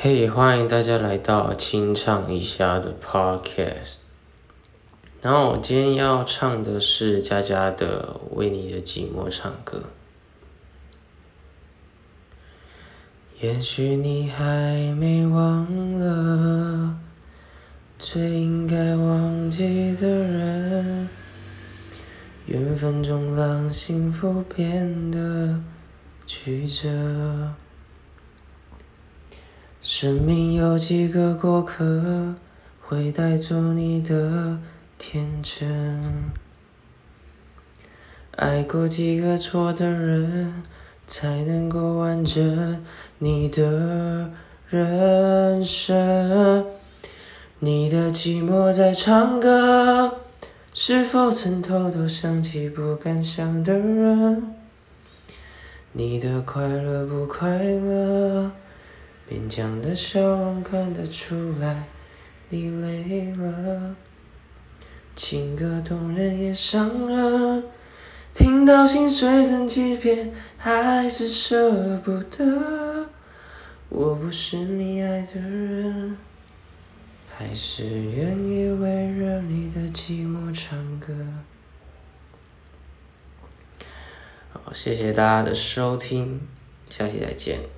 嘿，欢迎大家来到清唱一下的 Podcast。然后我今天要唱的是佳佳的《为你的寂寞唱歌》。也许你还没忘了最应该忘记的人，缘分中让幸福变得曲折。生命有几个过客，会带走你的天真？爱过几个错的人，才能够完整你的人生？你的寂寞在唱歌，是否曾偷偷想起不敢想的人？你的快乐不快乐？勉强的笑容看得出来，你累了。情歌动人也伤人，听到心碎成几片，还是舍不得。我不是你爱的人，还是愿意围着你的寂寞唱歌。好，谢谢大家的收听，下期再见。